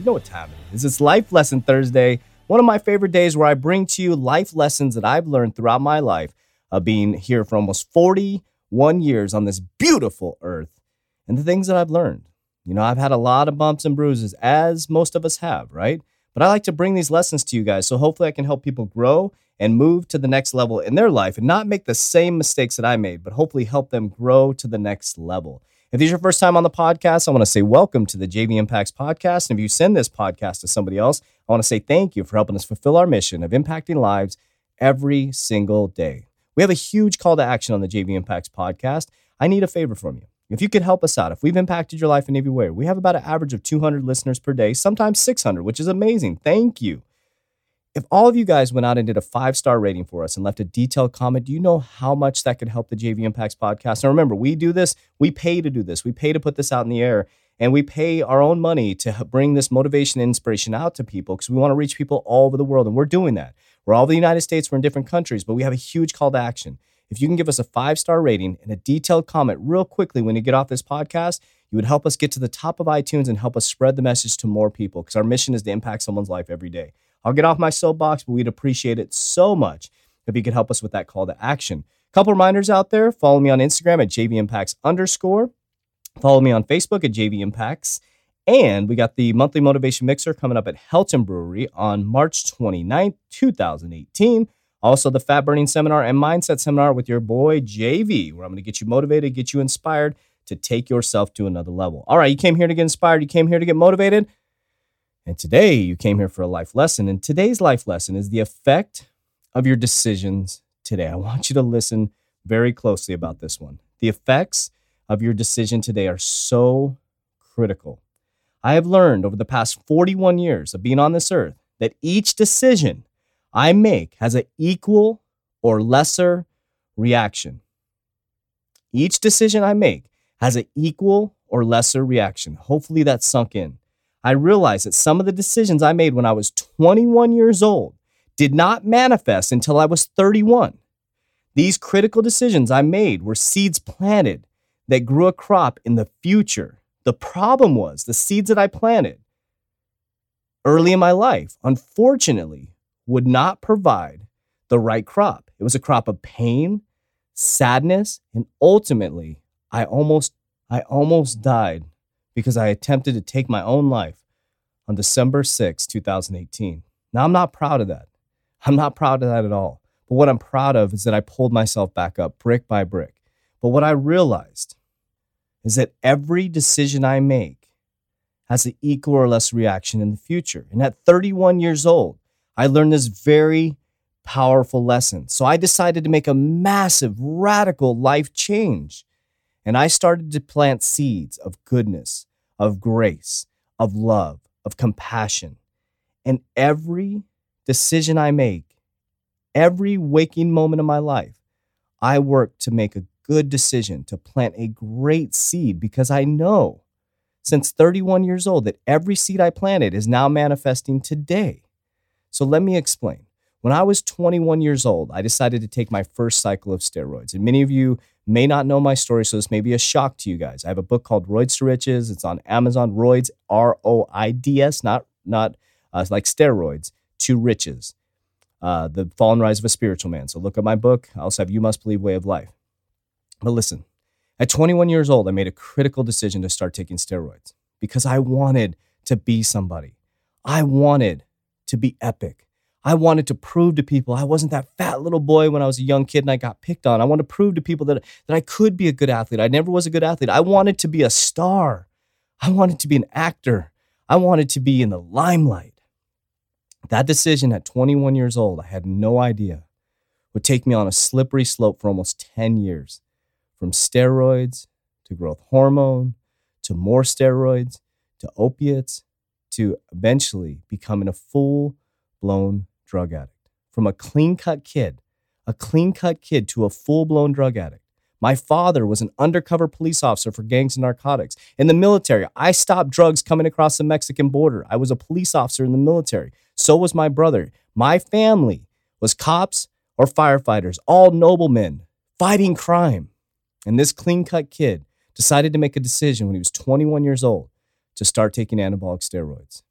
You know what time it is. It's Life Lesson Thursday, one of my favorite days where I bring to you life lessons that I've learned throughout my life of being here for almost 41 years on this beautiful earth and the things that I've learned. You know, I've had a lot of bumps and bruises, as most of us have, right? But I like to bring these lessons to you guys. So hopefully I can help people grow and move to the next level in their life and not make the same mistakes that I made, but hopefully help them grow to the next level. If this is your first time on the podcast, I want to say welcome to the JV Impacts podcast. And if you send this podcast to somebody else, I want to say thank you for helping us fulfill our mission of impacting lives every single day. We have a huge call to action on the JV Impacts podcast. I need a favor from you. If you could help us out, if we've impacted your life in any way, we have about an average of 200 listeners per day, sometimes 600, which is amazing. Thank you. If all of you guys went out and did a five star rating for us and left a detailed comment, do you know how much that could help the JV Impacts podcast? Now, remember, we do this, we pay to do this, we pay to put this out in the air, and we pay our own money to bring this motivation and inspiration out to people because we want to reach people all over the world. And we're doing that. We're all over the United States, we're in different countries, but we have a huge call to action. If you can give us a five star rating and a detailed comment real quickly when you get off this podcast, you would help us get to the top of iTunes and help us spread the message to more people because our mission is to impact someone's life every day. I'll get off my soapbox, but we'd appreciate it so much if you could help us with that call to action. Couple reminders out there. Follow me on Instagram at JVImpacts underscore. Follow me on Facebook at JV Impacts. And we got the monthly motivation mixer coming up at Helton Brewery on March 29th, 2018. Also, the fat burning seminar and mindset seminar with your boy JV, where I'm going to get you motivated, get you inspired to take yourself to another level. All right, you came here to get inspired, you came here to get motivated. And today you came here for a life lesson. And today's life lesson is the effect of your decisions today. I want you to listen very closely about this one. The effects of your decision today are so critical. I have learned over the past 41 years of being on this earth that each decision I make has an equal or lesser reaction. Each decision I make has an equal or lesser reaction. Hopefully that sunk in. I realized that some of the decisions I made when I was 21 years old did not manifest until I was 31. These critical decisions I made were seeds planted that grew a crop in the future. The problem was the seeds that I planted early in my life, unfortunately, would not provide the right crop. It was a crop of pain, sadness, and ultimately, I almost I almost died because I attempted to take my own life on December 6, 2018. Now, I'm not proud of that. I'm not proud of that at all. But what I'm proud of is that I pulled myself back up brick by brick. But what I realized is that every decision I make has an equal or less reaction in the future. And at 31 years old, I learned this very powerful lesson. So I decided to make a massive, radical life change. And I started to plant seeds of goodness, of grace, of love, of compassion. And every decision I make, every waking moment of my life, I work to make a good decision, to plant a great seed because I know since 31 years old that every seed I planted is now manifesting today. So let me explain. When I was 21 years old, I decided to take my first cycle of steroids. And many of you may not know my story, so this may be a shock to you guys. I have a book called Roids to Riches. It's on Amazon. Roids, R O I D S, not not uh, like steroids, to riches. Uh, the Fall and Rise of a Spiritual Man. So look at my book. I also have You Must Believe Way of Life. But listen, at 21 years old, I made a critical decision to start taking steroids because I wanted to be somebody. I wanted to be epic. I wanted to prove to people I wasn't that fat little boy when I was a young kid and I got picked on. I wanted to prove to people that, that I could be a good athlete. I never was a good athlete. I wanted to be a star. I wanted to be an actor. I wanted to be in the limelight. That decision at 21 years old, I had no idea, would take me on a slippery slope for almost 10 years from steroids to growth hormone to more steroids to opiates to eventually becoming a full blown drug addict. From a clean cut kid, a clean cut kid to a full blown drug addict. My father was an undercover police officer for gangs and narcotics. In the military, I stopped drugs coming across the Mexican border. I was a police officer in the military. So was my brother. My family was cops or firefighters, all noblemen fighting crime. And this clean cut kid decided to make a decision when he was 21 years old to start taking anabolic steroids.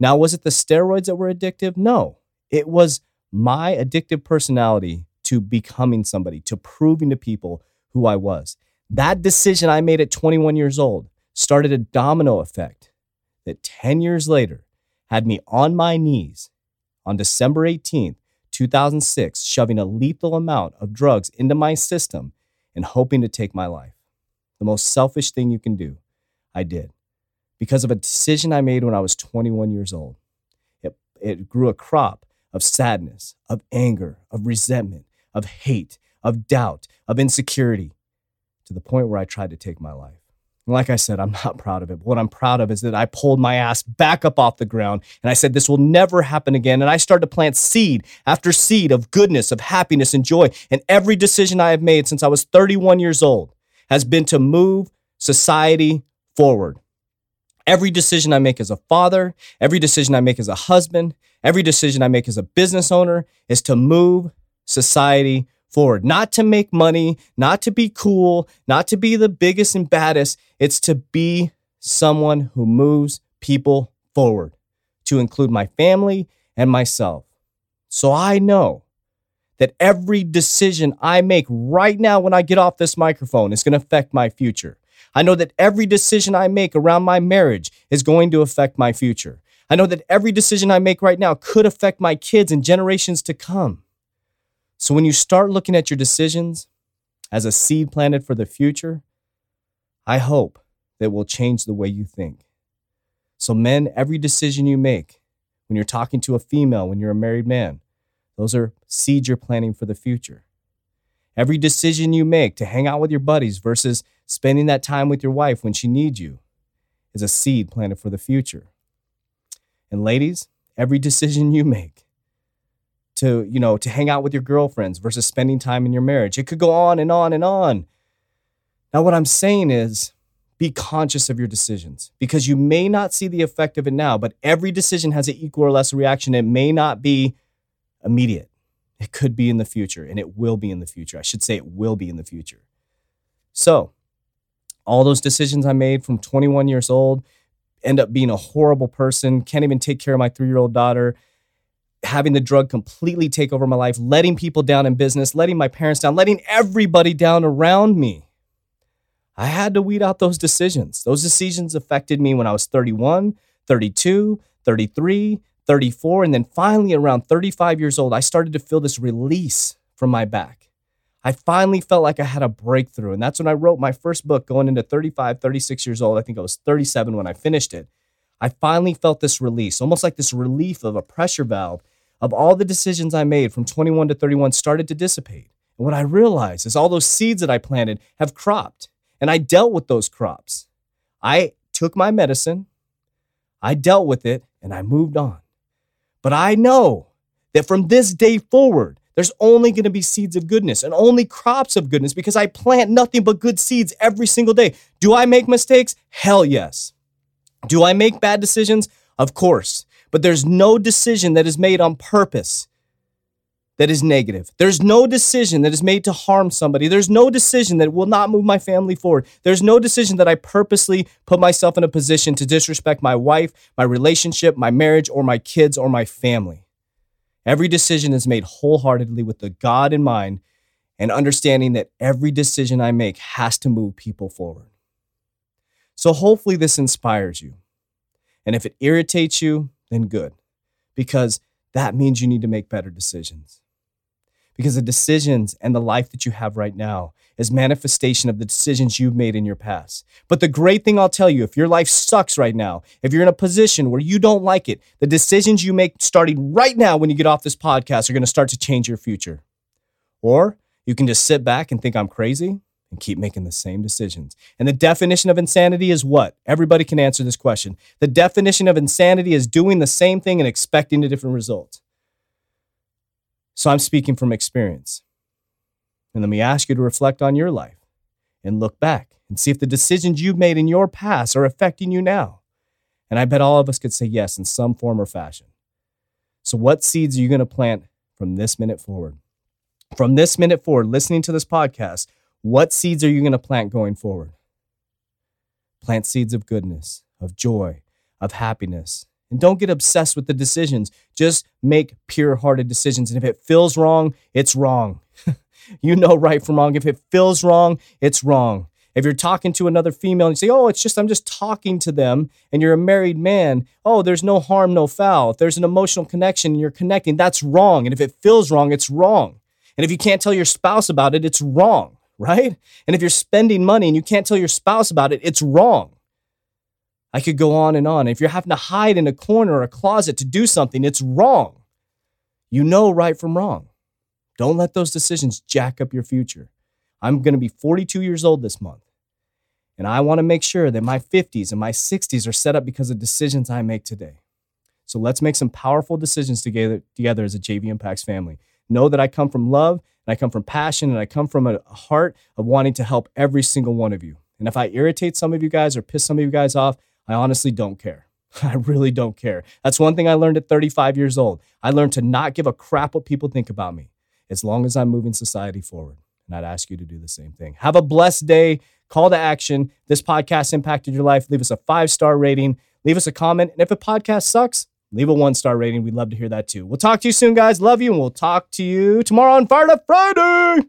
Now, was it the steroids that were addictive? No, it was my addictive personality to becoming somebody, to proving to people who I was. That decision I made at 21 years old started a domino effect that 10 years later had me on my knees on December 18th, 2006, shoving a lethal amount of drugs into my system and hoping to take my life. The most selfish thing you can do, I did. Because of a decision I made when I was 21 years old. It, it grew a crop of sadness, of anger, of resentment, of hate, of doubt, of insecurity, to the point where I tried to take my life. Like I said, I'm not proud of it. But what I'm proud of is that I pulled my ass back up off the ground and I said, This will never happen again. And I started to plant seed after seed of goodness, of happiness, and joy. And every decision I have made since I was 31 years old has been to move society forward. Every decision I make as a father, every decision I make as a husband, every decision I make as a business owner is to move society forward. Not to make money, not to be cool, not to be the biggest and baddest. It's to be someone who moves people forward, to include my family and myself. So I know that every decision I make right now when I get off this microphone is going to affect my future. I know that every decision I make around my marriage is going to affect my future. I know that every decision I make right now could affect my kids and generations to come. So when you start looking at your decisions as a seed planted for the future, I hope that will change the way you think. So, men, every decision you make, when you're talking to a female, when you're a married man, those are seeds you're planting for the future. Every decision you make to hang out with your buddies versus spending that time with your wife when she needs you is a seed planted for the future. And ladies, every decision you make to, you know, to hang out with your girlfriends versus spending time in your marriage. It could go on and on and on. Now, what I'm saying is be conscious of your decisions because you may not see the effect of it now, but every decision has an equal or less reaction. It may not be immediate. It could be in the future, and it will be in the future. I should say it will be in the future. So, all those decisions I made from 21 years old end up being a horrible person, can't even take care of my three year old daughter, having the drug completely take over my life, letting people down in business, letting my parents down, letting everybody down around me. I had to weed out those decisions. Those decisions affected me when I was 31, 32, 33, 34, and then finally around 35 years old, I started to feel this release from my back. I finally felt like I had a breakthrough. And that's when I wrote my first book going into 35, 36 years old. I think I was 37 when I finished it. I finally felt this release, almost like this relief of a pressure valve of all the decisions I made from 21 to 31 started to dissipate. And what I realized is all those seeds that I planted have cropped, and I dealt with those crops. I took my medicine, I dealt with it, and I moved on. But I know that from this day forward, there's only going to be seeds of goodness and only crops of goodness because I plant nothing but good seeds every single day. Do I make mistakes? Hell yes. Do I make bad decisions? Of course but there's no decision that is made on purpose that is negative. There's no decision that is made to harm somebody. There's no decision that will not move my family forward. There's no decision that I purposely put myself in a position to disrespect my wife, my relationship, my marriage, or my kids or my family. Every decision is made wholeheartedly with the God in mind and understanding that every decision I make has to move people forward. So hopefully this inspires you. And if it irritates you, then good, because that means you need to make better decisions. Because the decisions and the life that you have right now is manifestation of the decisions you've made in your past. But the great thing I'll tell you, if your life sucks right now, if you're in a position where you don't like it, the decisions you make starting right now when you get off this podcast are going to start to change your future. Or you can just sit back and think I'm crazy and keep making the same decisions. And the definition of insanity is what? Everybody can answer this question. The definition of insanity is doing the same thing and expecting a different result. So I'm speaking from experience. And let me ask you to reflect on your life and look back and see if the decisions you've made in your past are affecting you now. And I bet all of us could say yes in some form or fashion. So, what seeds are you going to plant from this minute forward? From this minute forward, listening to this podcast, what seeds are you going to plant going forward? Plant seeds of goodness, of joy, of happiness. And don't get obsessed with the decisions. Just make pure hearted decisions. And if it feels wrong, it's wrong. you know right from wrong. If it feels wrong, it's wrong. If you're talking to another female and you say, oh, it's just, I'm just talking to them, and you're a married man, oh, there's no harm, no foul. If there's an emotional connection and you're connecting, that's wrong. And if it feels wrong, it's wrong. And if you can't tell your spouse about it, it's wrong, right? And if you're spending money and you can't tell your spouse about it, it's wrong. I could go on and on. If you're having to hide in a corner or a closet to do something, it's wrong. You know right from wrong. Don't let those decisions jack up your future. I'm going to be 42 years old this month. And I want to make sure that my 50s and my 60s are set up because of decisions I make today. So let's make some powerful decisions together, together as a JV Impacts family. Know that I come from love and I come from passion and I come from a heart of wanting to help every single one of you. And if I irritate some of you guys or piss some of you guys off, I honestly don't care. I really don't care. That's one thing I learned at 35 years old. I learned to not give a crap what people think about me as long as I'm moving society forward. And I'd ask you to do the same thing. Have a blessed day. Call to action. This podcast impacted your life. Leave us a five star rating. Leave us a comment. And if a podcast sucks, leave a one star rating. We'd love to hear that too. We'll talk to you soon, guys. Love you. And we'll talk to you tomorrow on Fired Up Friday.